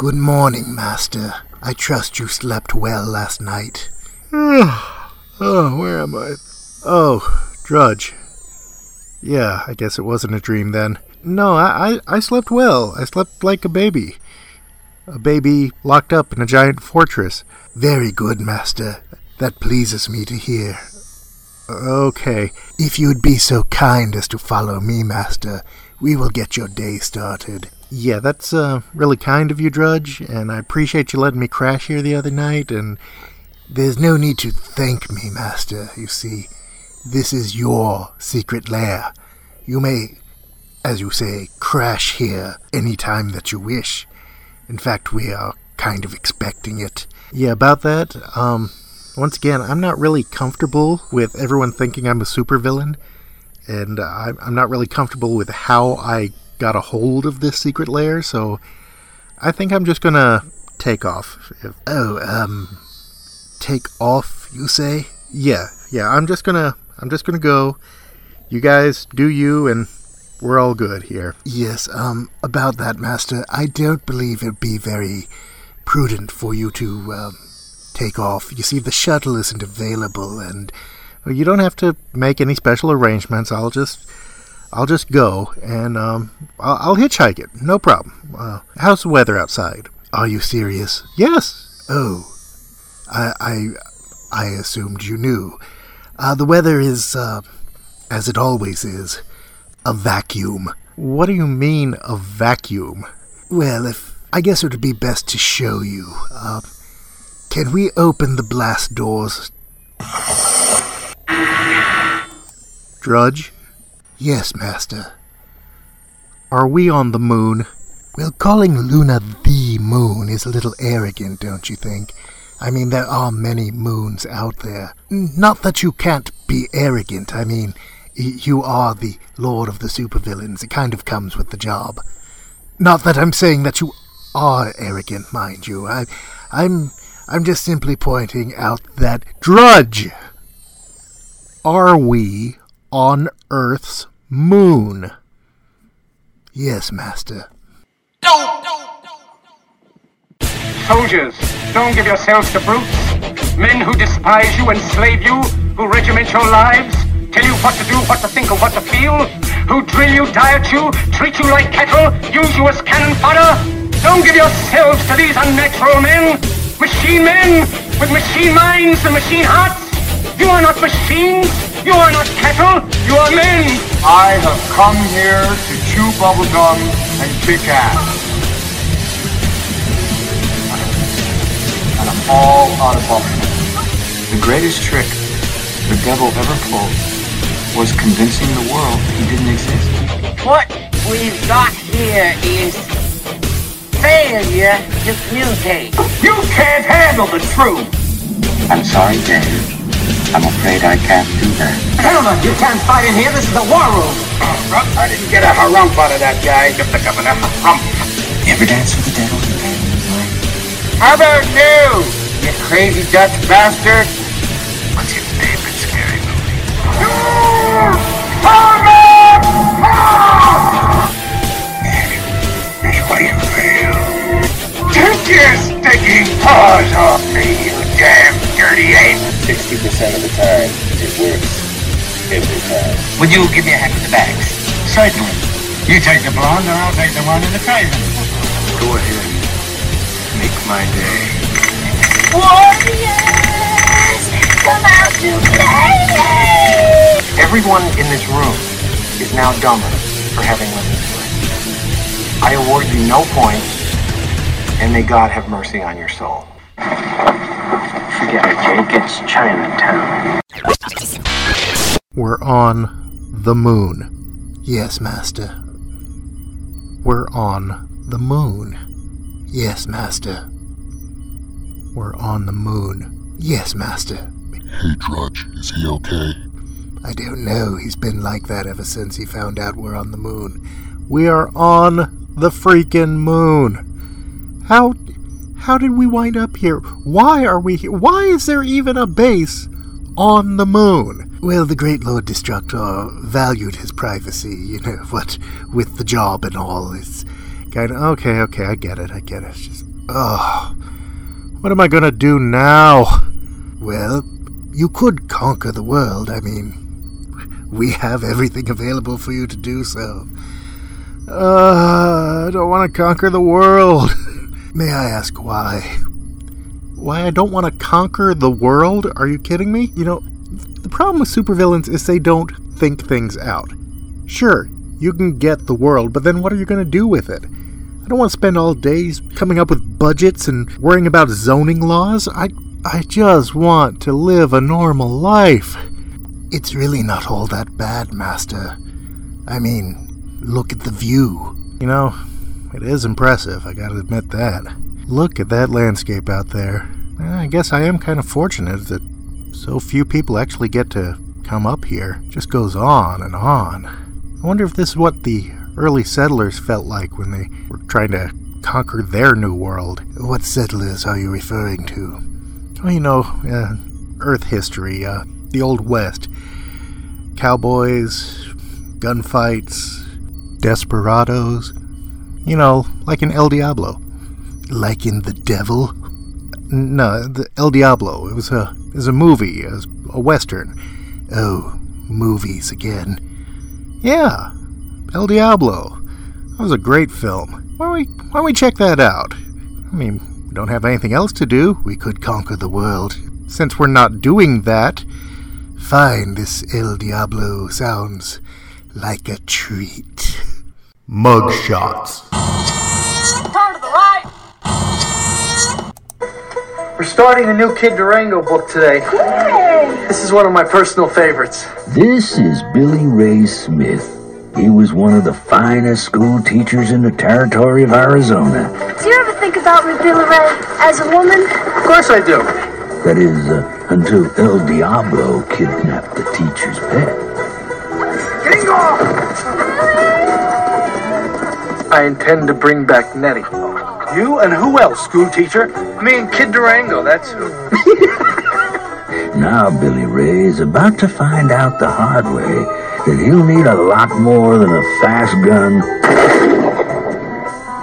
Good morning, Master. I trust you slept well last night. Oh, where am I? Oh, Drudge. Yeah, I guess it wasn't a dream then. No, I, I, I slept well. I slept like a baby. A baby locked up in a giant fortress. Very good, Master. That pleases me to hear. Okay. If you'd be so kind as to follow me, Master, we will get your day started. Yeah, that's uh, really kind of you, Drudge, and I appreciate you letting me crash here the other night, and There's no need to thank me, Master. You see, this is your secret lair. You may, as you say, crash here any time that you wish. In fact, we are kind of expecting it. Yeah, about that, um, once again, I'm not really comfortable with everyone thinking I'm a supervillain, and I'm I'm not really comfortable with how I got a hold of this secret lair, so I think I'm just gonna take off. Oh, um, take off, you say? yeah, yeah, I'm just gonna, I'm just gonna go. You guys do you, and we're all good here. Yes, um, about that, Master, I don't believe it'd be very prudent for you to, um, take off. You see, the shuttle isn't available, and Well, you don't have to make any special arrangements. I'll just, I'll just go, and um, I'll, I'll hitchhike it. No problem. Uh, how's the weather outside? are you serious? Yes. Oh, I, I, I assumed you knew. Uh, the weather is, uh, as it always is, a vacuum. What do you mean a vacuum? Well, if I guess it would be best to show you. Uh, can we open the blast doors? Drudge, Yes, Master. are we on the moon? Well, calling Luna the moon is a little arrogant, don't you think? I mean, there are many moons out there. Not that you can't be arrogant. I mean, you are the lord of the supervillains. It kind of comes with the job. Not that I'm saying that you are arrogant, mind you. I, I'm, I'm just simply pointing out that Drudge! Are we on Earth's moon? yes, Master. Soldiers, don't give yourselves to brutes. Men who despise you, enslave you, who regiment your lives, tell you what to do, what to think, or what to feel, who drill you, diet you, treat you like cattle, use you as cannon fodder. Don't give yourselves to these unnatural men, machine men with machine minds and machine hearts. You are not machines. You are not cattle. You are men. I have come here to chew bubblegum and kick ass. And I'm all out of bubblegum. The greatest trick the devil ever pulled was convincing the world he didn't exist. What we've got here is failure to communicate. You can't handle the truth. I'm sorry, Dave. I'm afraid I can't do that. Hell no, you can't fight in here. This is the war room. Uh, I didn't get a harump out of that guy. Just the governor harump. You ever dance with the devil in your life? How about you, you crazy Dutch bastard? What's your favorite scary movie? That's why you. Take your stinking paws off me, you damn dirty ape! 60% of the time, it works. Every time. Would you give me a hack of the bags? Certainly. You take the blonde, or I'll take the one in the craven. Go ahead. Make my day. Warriors, come out to play! Everyone in this room is now dumber for having listened to it. I award you no points, and may God have mercy on your soul. Forget it, Jake. It's Chinatown. We're on the moon. Yes, Master. We're on the moon. Yes, Master. We're on the moon. Yes, Master. Hey, Drudge, is he okay? I don't know. He's been like that ever since he found out we're on the moon. We are on the freaking moon. How how did we wind up here? Why are we here? Why is there even a base on the moon? Well, the great Lord Destructor valued his privacy, you know, what with the job and all. It's Kind of okay, okay, I get it, I get it. It's just Ugh. What am I gonna do now? Well, you could conquer the world. I mean, we have everything available for you to do so. Uh, I don't want to conquer the world. May I ask why? Why I don't want to conquer the world? Are you kidding me? You know, the problem with supervillains is they don't think things out. Sure, you can get the world, but then what are you going to do with it? I don't want to spend all days coming up with budgets and worrying about zoning laws. I I just want to live a normal life. It's really not all that bad, Master. I mean, look at the view. You know, it is impressive, I gotta admit that. Look at that landscape out there. I guess I am kind of fortunate that so few people actually get to come up here. It just goes on and on. I wonder if this is what the early settlers felt like when they were trying to conquer their new world. What settlers are you referring to? Well, you know, uh, Earth history, uh, the Old West. Cowboys, gunfights, desperados. You know, like in El Diablo. Like in The Devil? No, the El Diablo. It was a, it was a movie, a, a western. Oh, movies again. Yeah, El Diablo. That was a great film. Why don't we, why don't we check that out? I mean, we don't have anything else to do. We could conquer the world. Since we're not doing that, fine, this El Diablo sounds like a treat. Mug shots. Turn to the right. We're starting a new Kid Durango book today. This is one of my personal favorites. This is Billy Ray Smith. He was one of the finest school teachers in the territory of Arizona. Do you ever think about me, Billy Ray, as a woman? Of course I do. That is, uh, until El Diablo kidnapped the teacher's pet. Bingo! I intend to bring back Nettie. You and who else, school teacher? Me and Kid Durango, that's who. now Billy Ray is about to find out the hard way that he'll need a lot more than a fast gun.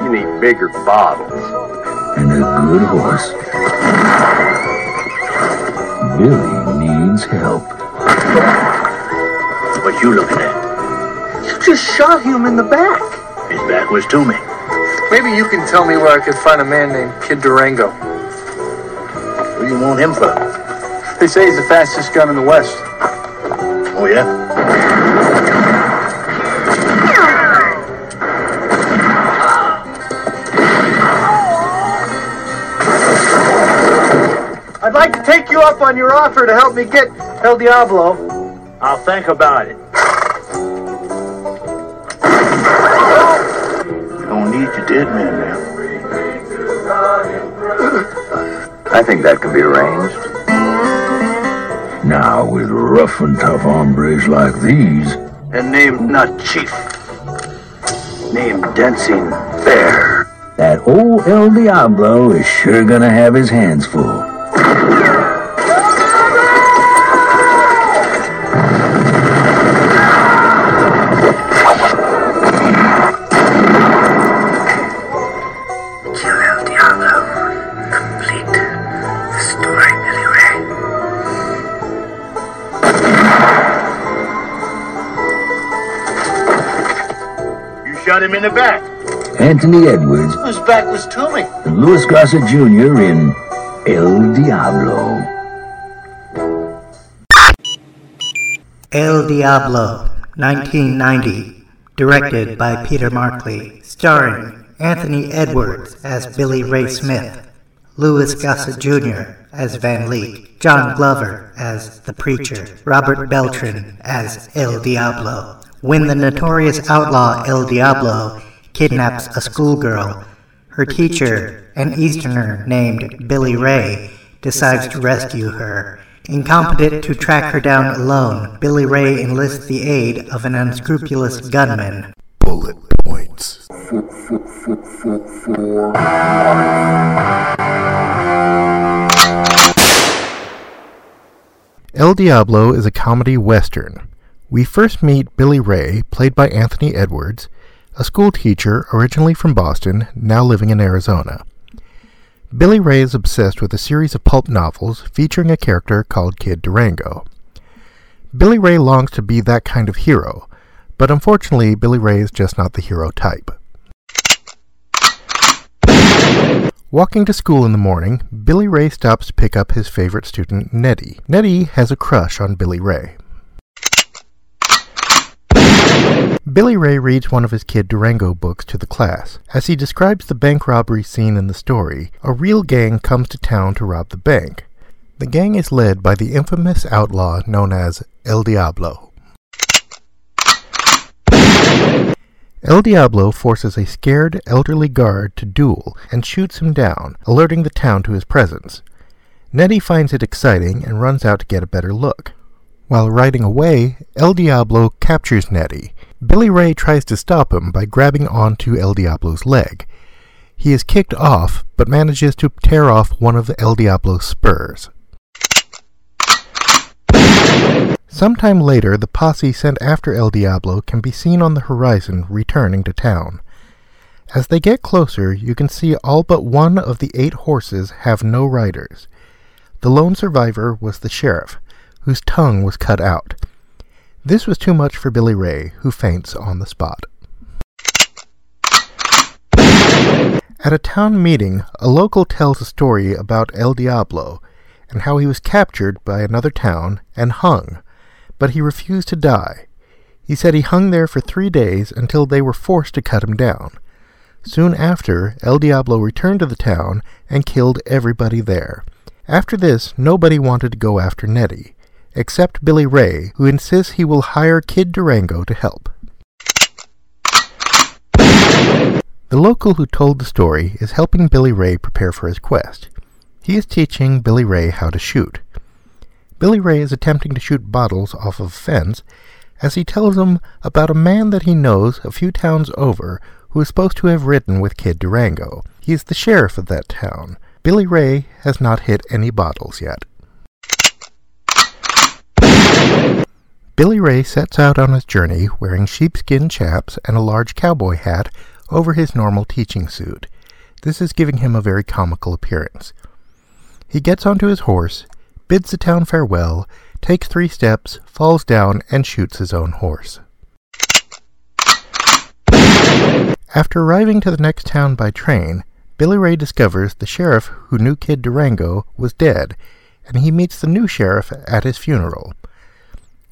You need bigger bottles. And a good horse. Billy needs help. What're you looking at? You just shot him in the back. His back was to me. Maybe you can tell me where I could find a man named Kid Durango. What do you want him for? They say he's the fastest gun in the West. Oh, yeah? I'd like to take you up on your offer to help me get El Diablo. I'll think about it. Dead man now. I think that can be arranged. Now, with rough and tough hombres like these. And named not Chief. Name Dancing Bear. That old El Diablo is sure gonna have his hands full. Shot him in the back. Anthony Edwards His back was to me. and Louis Gossett Jr. in El Diablo. El Diablo, 1990, directed by Peter Markley, starring Anthony Edwards as Billy Ray Smith, Louis Gossett Jr. as Van Leek, John Glover as The Preacher, Robert Beltran as El Diablo. When the notorious outlaw El Diablo kidnaps a schoolgirl, her teacher, an Easterner named Billy Ray, decides to rescue her. Incompetent to track her down alone, Billy Ray enlists the aid of an unscrupulous gunman. Bullet points. El Diablo is a comedy western. We first meet Billy Ray, played by Anthony Edwards, a school teacher originally from Boston, now living in Arizona. Billy Ray is obsessed with a series of pulp novels featuring a character called Kid Durango. Billy Ray longs to be that kind of hero, but unfortunately, Billy Ray is just not the hero type. Walking to school in the morning, Billy Ray stops to pick up his favorite student, Nettie. Nettie has a crush on Billy Ray. Billy Ray reads one of his Kid Durango books to the class. As he describes the bank robbery scene in the story, a real gang comes to town to rob the bank. The gang is led by the infamous outlaw known as El Diablo. El Diablo forces a scared elderly guard to duel and shoots him down, alerting the town to his presence. Nettie finds it exciting and runs out to get a better look. While riding away, El Diablo captures Nettie. Billy Ray tries to stop him by grabbing onto El Diablo's leg. He is kicked off, but manages to tear off one of El Diablo's spurs. Sometime later, the posse sent after El Diablo can be seen on the horizon returning to town. As they get closer, you can see all but one of the eight horses have no riders. The lone survivor was the sheriff, whose tongue was cut out. This was too much for Billy Ray, who faints on the spot. At a town meeting, a local tells a story about El Diablo and how he was captured by another town and hung, but he refused to die. He said he hung there for three days until they were forced to cut him down. Soon after, El Diablo returned to the town and killed everybody there. After this, nobody wanted to go after Nettie, except Billy Ray, who insists he will hire Kid Durango to help. The local who told the story is helping Billy Ray prepare for his quest. He is teaching Billy Ray how to shoot. Billy Ray is attempting to shoot bottles off of a fence as he tells him about a man that he knows a few towns over who is supposed to have ridden with Kid Durango. He is the sheriff of that town. Billy Ray has not hit any bottles yet. Billy Ray sets out on his journey wearing sheepskin chaps and a large cowboy hat over his normal teaching suit. This is giving him a very comical appearance. He gets onto his horse, bids the town farewell, takes three steps, falls down, and shoots his own horse. After arriving to the next town by train, Billy Ray discovers the sheriff who knew Kid Durango was dead, and he meets the new sheriff at his funeral.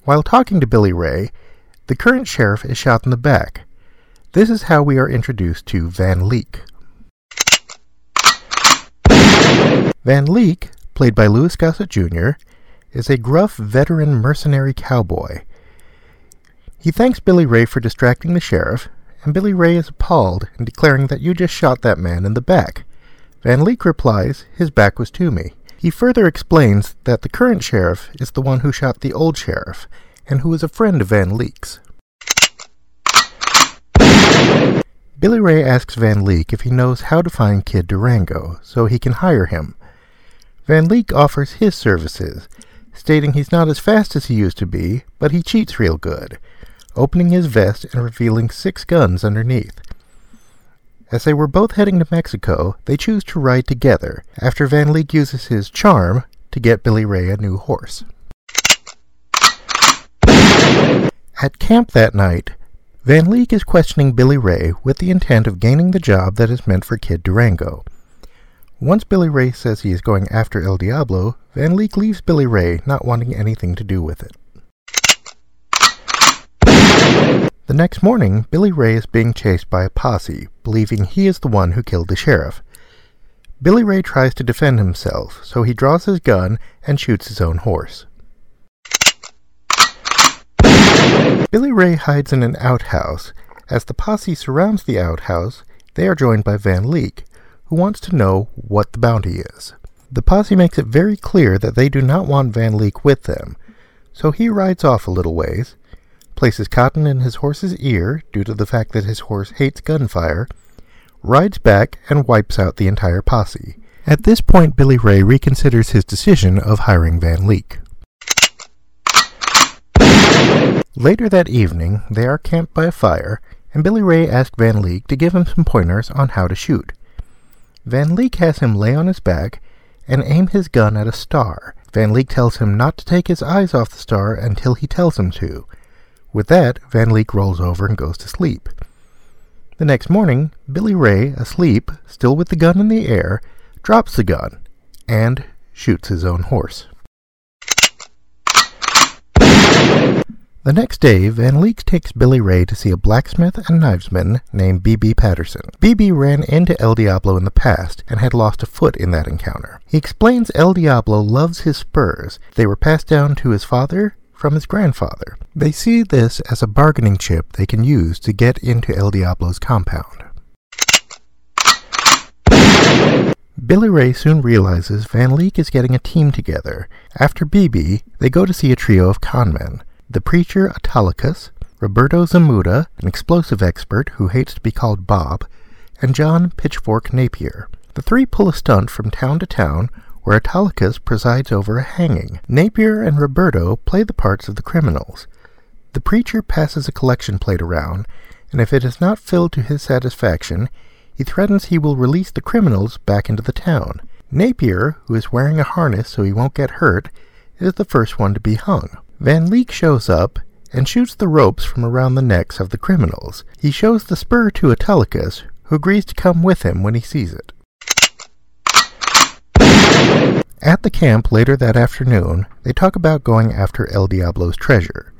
While talking to Billy Ray, the current sheriff is shot in the back. This is how we are introduced to Van Leek. Van Leek, played by Louis Gossett Jr., is a gruff veteran mercenary cowboy. He thanks Billy Ray for distracting the sheriff, and Billy Ray is appalled and declaring that you just shot that man in the back. Van Leek replies his back was to me. He further explains that the current sheriff is the one who shot the old sheriff, and who is a friend of Van Leek's. Billy Ray asks Van Leek if he knows how to find Kid Durango, so he can hire him. Van Leek offers his services, stating he's not as fast as he used to be, but he cheats real good, opening his vest and revealing six guns underneath. As they were both heading to Mexico, they choose to ride together after Van Leek uses his charm to get Billy Ray a new horse. At camp that night, Van Leek is questioning Billy Ray with the intent of gaining the job that is meant for Kid Durango. Once Billy Ray says he is going after El Diablo, Van Leek leaves Billy Ray not wanting anything to do with it. The next morning, Billy Ray is being chased by a posse, believing he is the one who killed the sheriff. Billy Ray tries to defend himself, so he draws his gun and shoots his own horse. Billy Ray hides in an outhouse. As the posse surrounds the outhouse, they are joined by Van Leek, who wants to know what the bounty is. The posse makes it very clear that they do not want Van Leek with them, so he rides off a little ways, places cotton in his horse's ear due to the fact that his horse hates gunfire, rides back, and wipes out the entire posse. At this point, Billy Ray reconsiders his decision of hiring Van Leek. Later that evening, they are camped by a fire, and Billy Ray asks Van Leek to give him some pointers on how to shoot. Van Leek has him lay on his back and aim his gun at a star. Van Leek tells him not to take his eyes off the star until he tells him to. With that, Van Leek rolls over and goes to sleep. The next morning, Billy Ray, asleep, still with the gun in the air, drops the gun and shoots his own horse. The next day, Van Leek takes Billy Ray to see a blacksmith and knivesman named B.B. Patterson. B.B. ran into El Diablo in the past and had lost a foot in that encounter. He explains El Diablo loves his spurs. They were passed down to his father from his grandfather. They see this as a bargaining chip they can use to get into El Diablo's compound. Billy Ray soon realizes Van Leek is getting a team together. After BB, they go to see a trio of conmen the preacher Autolycus, Roberto Zamuda, an explosive expert who hates to be called Bob, and John Pitchfork Napier. The three pull a stunt from town to town where Autolycus presides over a hanging. Napier and Roberto play the parts of the criminals. The preacher passes a collection plate around, and if it is not filled to his satisfaction, he threatens he will release the criminals back into the town. Napier, who is wearing a harness so he won't get hurt, is the first one to be hung. Van Leek shows up and shoots the ropes from around the necks of the criminals. He shows the spur to Autolycus, who agrees to come with him when he sees it. At the camp later that afternoon, they talk about going after El Diablo's treasure.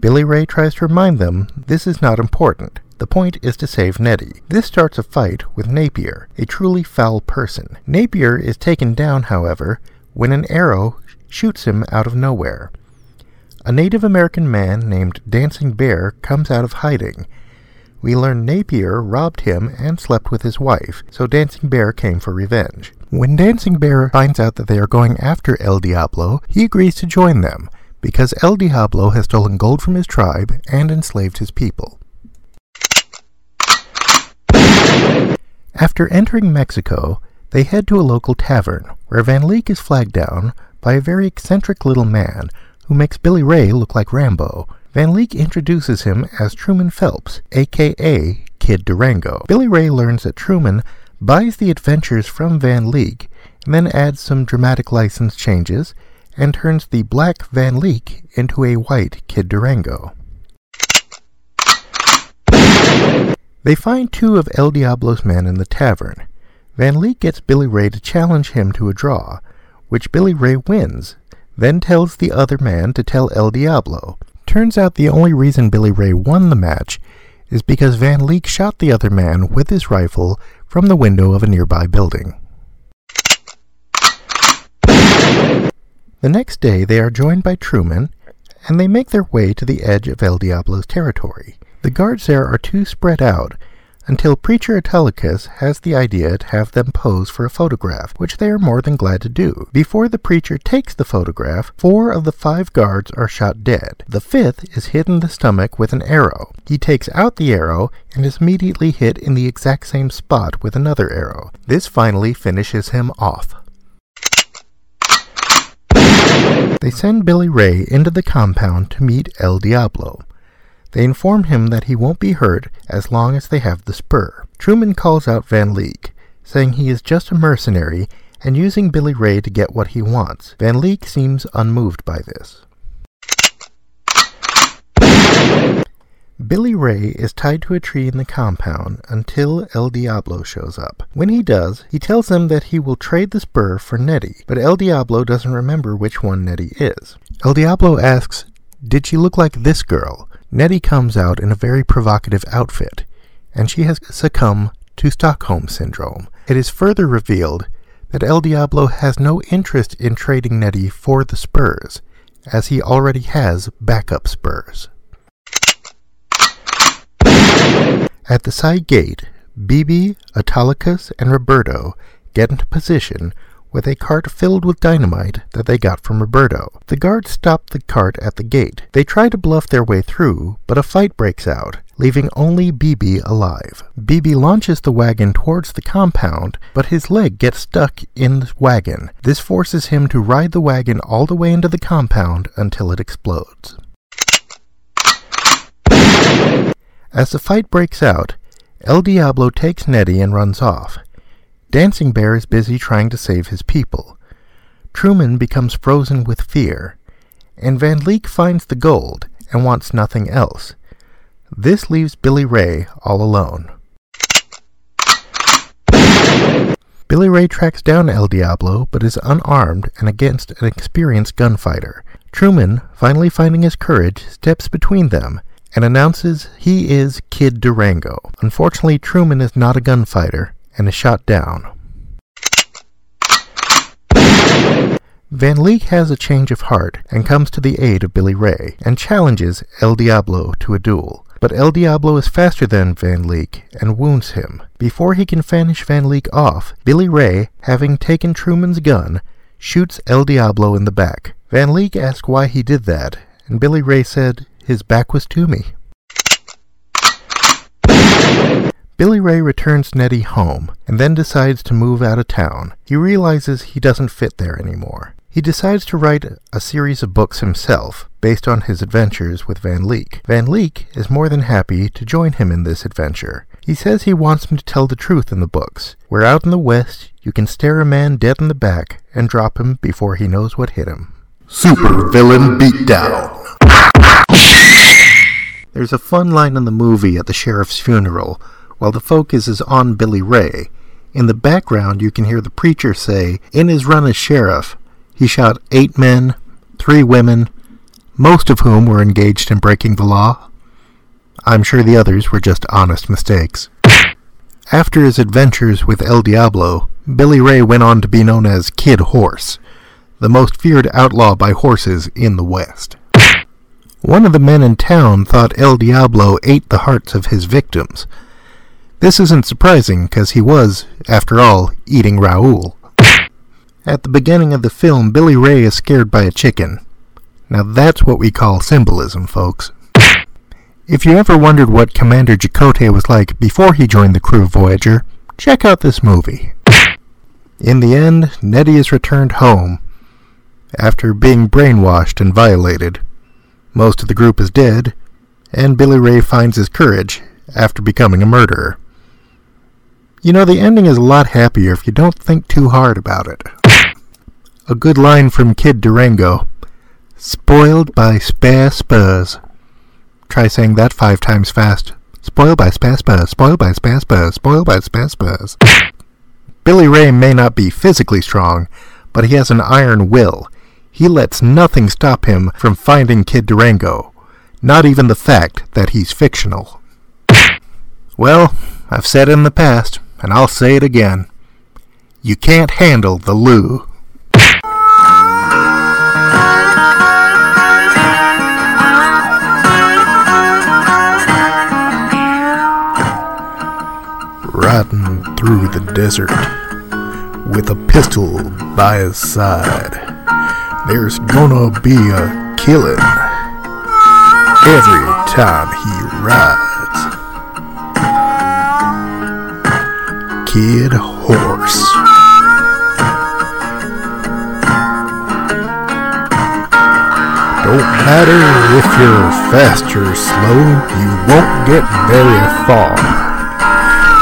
Billy Ray tries to remind them this is not important. The point is to save Nettie. This starts a fight with Napier, a truly foul person. Napier is taken down, however, when an arrow shoots him out of nowhere. A Native American man named Dancing Bear comes out of hiding. We learn Napier robbed him and slept with his wife, so Dancing Bear came for revenge. When Dancing Bear finds out that they are going after El Diablo, he agrees to join them, because El Diablo has stolen gold from his tribe and enslaved his people. After entering Mexico, they head to a local tavern, where Van Leek is flagged down by a very eccentric little man who makes Billy Ray look like Rambo. Van Leek introduces him as Truman Phelps, aka Kid Durango. Billy Ray learns that Truman buys the adventures from Van Leek then adds some dramatic license changes and turns the black Van Leek into a white Kid Durango. They find two of El Diablo's men in the tavern. Van Leek gets Billy Ray to challenge him to a draw, which Billy Ray wins, then tells the other man to tell El Diablo. Turns out the only reason Billy Ray won the match is because Van Leek shot the other man with his rifle from the window of a nearby building. The next day they are joined by Truman, and they make their way to the edge of El Diablo's territory. The guards there are too spread out until Preacher Autolycus has the idea to have them pose for a photograph, which they are more than glad to do. Before the preacher takes the photograph, four of the five guards are shot dead. The fifth is hit in the stomach with an arrow. He takes out the arrow and is immediately hit in the exact same spot with another arrow. This finally finishes him off. They send Billy Ray into the compound to meet El Diablo. They inform him that he won't be hurt as long as they have the spur. Truman calls out Van Leek, saying he is just a mercenary and using Billy Ray to get what he wants. Van Leek seems unmoved by this. Billy Ray is tied to a tree in the compound until El Diablo shows up. When he does, he tells them that he will trade the spur for Nettie, but El Diablo doesn't remember which one Nettie is. El Diablo asks, Did she look like this girl? Nettie comes out in a very provocative outfit, and she has succumbed to Stockholm Syndrome. It is further revealed that El Diablo has no interest in trading Nettie for the Spurs, as he already has backup Spurs. At the side gate, BB, Autolycus, and Roberto get into position with a cart filled with dynamite that they got from Roberto. The guards stop the cart at the gate. They try to bluff their way through, but a fight breaks out, leaving only BB alive. BB launches the wagon towards the compound, but his leg gets stuck in the wagon. This forces him to ride the wagon all the way into the compound until it explodes. As the fight breaks out, El Diablo takes Nettie and runs off. Dancing Bear is busy trying to save his people. Truman becomes frozen with fear, and Van Leek finds the gold and wants nothing else. This leaves Billy Ray all alone. Billy Ray tracks down El Diablo but is unarmed and against an experienced gunfighter. Truman, finally finding his courage, steps between them and announces he is Kid Durango. Unfortunately, Truman is not a gunfighter and is shot down. Van Leek has a change of heart and comes to the aid of Billy Ray and challenges El Diablo to a duel. But El Diablo is faster than Van Leek and wounds him. Before he can finish Van Leek off, Billy Ray, having taken Truman's gun, shoots El Diablo in the back. Van Leek asks why he did that, and Billy Ray said his back was to me. Billy Ray returns Nettie home and then decides to move out of town. He realizes he doesn't fit there anymore. He decides to write a series of books himself, based on his adventures with Van Leek. Van Leek is more than happy to join him in this adventure. He says he wants him to tell the truth in the books, where out in the West you can stare a man dead in the back and drop him before he knows what hit him. Super Villain Beatdown. There's a fun line in the movie at the sheriff's funeral while the focus is on Billy Ray. In the background, you can hear the preacher say, In his run as sheriff, he shot eight men, three women, most of whom were engaged in breaking the law. I'm sure the others were just honest mistakes. After his adventures with El Diablo, Billy Ray went on to be known as Kid Horse, the most feared outlaw by horses in the West. One of the men in town thought El Diablo ate the hearts of his victims. This isn't surprising, because he was, after all, eating Raoul. At the beginning of the film, Billy Ray is scared by a chicken. Now that's what we call symbolism, folks. If you ever wondered what Commander Chakotay was like before he joined the crew of Voyager, check out this movie. In the end, Nettie is returned home after being brainwashed and violated. Most of the group is dead, and Billy Ray finds his courage after becoming a murderer. You know, the ending is a lot happier if you don't think too hard about it. A good line from Kid Durango. Spoiled by spare spurs. Try saying that five times fast. Spoiled by spare spurs, spoiled by spare spurs, spoiled by spare spurs. Billy Ray may not be physically strong, but he has an iron will. He lets nothing stop him from finding Kid Durango, not even the fact that he's fictional. Well, I've said in the past, and I'll say it again. You can't handle the loo. riding through the desert with a pistol by his side. There's gonna be a killing every time he rides. Kid Horse. Don't matter if you're fast or slow, you won't get very far.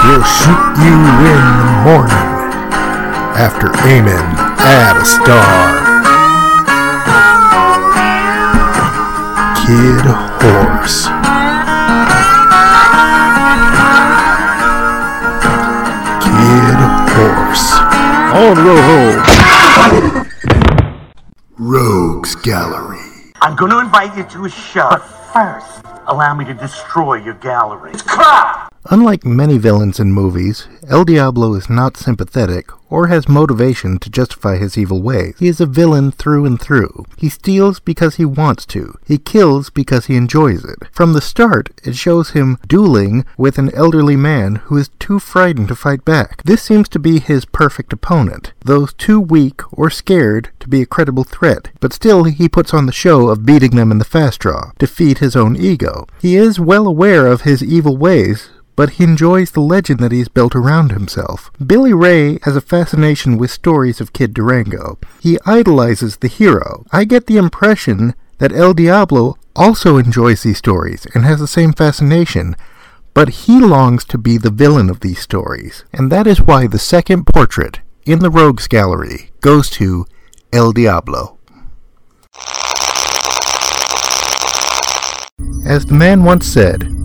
He'll shoot you in the morning after aiming at a star. Kid Horse. On Roho. Rogues Gallery. I'm going to invite you to a show. But first, allow me to destroy your gallery. It's crap! Unlike many villains in movies, El Diablo is not sympathetic or has motivation to justify his evil ways. He is a villain through and through. He steals because he wants to. He kills because he enjoys it. From the start, it shows him dueling with an elderly man who is too frightened to fight back. This seems to be his perfect opponent, though too weak or scared to be a credible threat. But still, he puts on the show of beating them in the fast draw to feed his own ego. He is well aware of his evil ways, but he enjoys the legend that he's built around himself. Billy Ray has a fascination with stories of Kid Durango. He idolizes the hero. I get the impression that El Diablo also enjoys these stories and has the same fascination, But he longs to be the villain of these stories, and that is why the second portrait in the Rogues Gallery goes to El Diablo. As the man once said,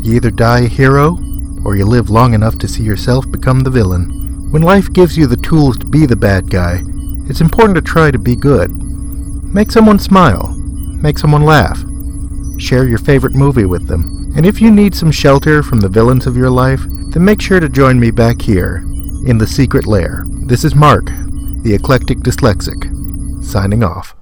you either die a hero, or you live long enough to see yourself become the villain. When life gives you the tools to be the bad guy, it's important to try to be good. Make someone smile. Make someone laugh. Share your favorite movie with them. And if you need some shelter from the villains of your life, then make sure to join me back here in the secret lair. This is Mark, the eclectic dyslexic, signing off.